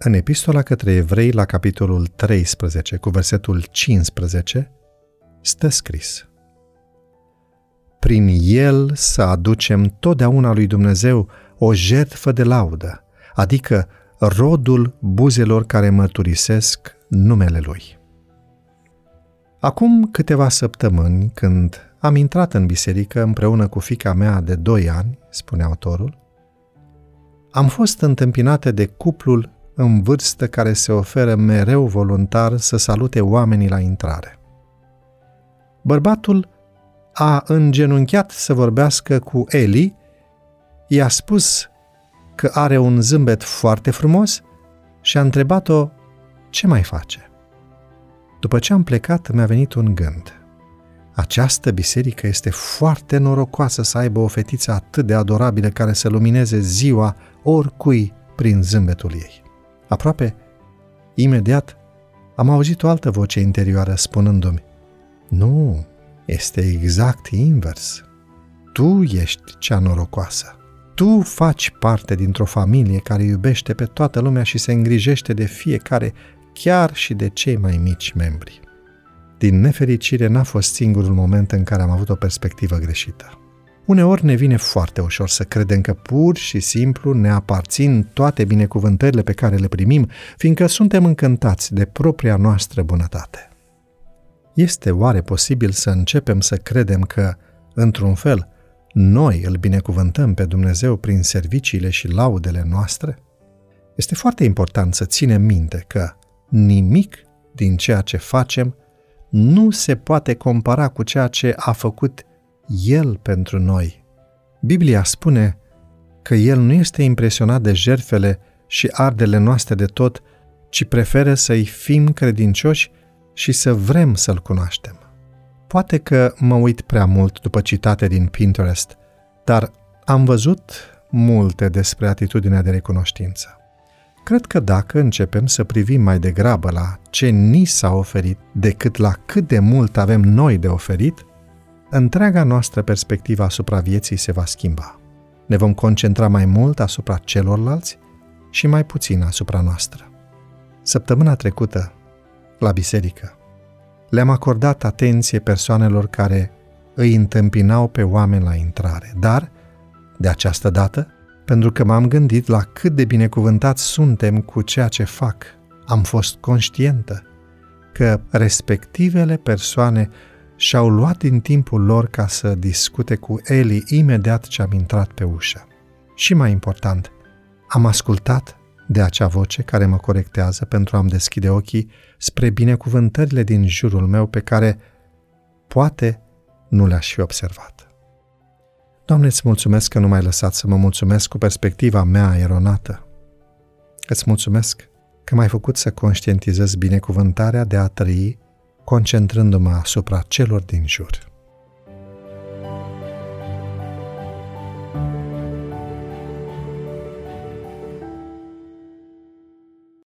În epistola către evrei, la capitolul 13, cu versetul 15, stă scris Prin el să aducem totdeauna lui Dumnezeu o jertfă de laudă, adică rodul buzelor care mărturisesc numele Lui. Acum câteva săptămâni, când am intrat în biserică împreună cu fica mea de doi ani, spune autorul, am fost întâmpinată de cuplul în vârstă care se oferă mereu voluntar să salute oamenii la intrare. Bărbatul a îngenunchiat să vorbească cu Eli, i-a spus că are un zâmbet foarte frumos și a întrebat-o ce mai face. După ce am plecat, mi-a venit un gând. Această biserică este foarte norocoasă să aibă o fetiță atât de adorabilă care să lumineze ziua oricui prin zâmbetul ei. Aproape imediat am auzit o altă voce interioară spunându-mi Nu, este exact invers. Tu ești cea norocoasă. Tu faci parte dintr-o familie care iubește pe toată lumea și se îngrijește de fiecare, chiar și de cei mai mici membri. Din nefericire, n-a fost singurul moment în care am avut o perspectivă greșită. Uneori ne vine foarte ușor să credem că pur și simplu ne aparțin toate binecuvântările pe care le primim, fiindcă suntem încântați de propria noastră bunătate. Este oare posibil să începem să credem că, într-un fel, noi îl binecuvântăm pe Dumnezeu prin serviciile și laudele noastre? Este foarte important să ținem minte că nimic din ceea ce facem nu se poate compara cu ceea ce a făcut El pentru noi. Biblia spune că El nu este impresionat de jertfele și ardele noastre de tot, ci preferă să-i fim credincioși și să vrem să-L cunoaștem. Poate că mă uit prea mult după citate din Pinterest, dar am văzut multe despre atitudinea de recunoștință. Cred că dacă începem să privim mai degrabă la ce ni s-a oferit decât la cât de mult avem noi de oferit, întreaga noastră perspectivă asupra vieții se va schimba. Ne vom concentra mai mult asupra celorlalți și mai puțin asupra noastră. Săptămâna trecută, la biserică, le-am acordat atenție persoanelor care îi întâmpinau pe oameni la intrare, dar, de această dată, pentru că m-am gândit la cât de binecuvântați suntem cu ceea ce fac. Am fost conștientă că respectivele persoane și-au luat din timpul lor ca să discute cu Eli imediat ce am intrat pe ușă. Și mai important, am ascultat de acea voce care mă corectează pentru a-mi deschide ochii spre binecuvântările din jurul meu pe care poate nu le-aș fi observat. Doamne, îți mulțumesc că nu m-ai lăsat să mă mulțumesc cu perspectiva mea eronată. Îți mulțumesc că m-ai făcut să conștientizez binecuvântarea de a trăi concentrându-mă asupra celor din jur.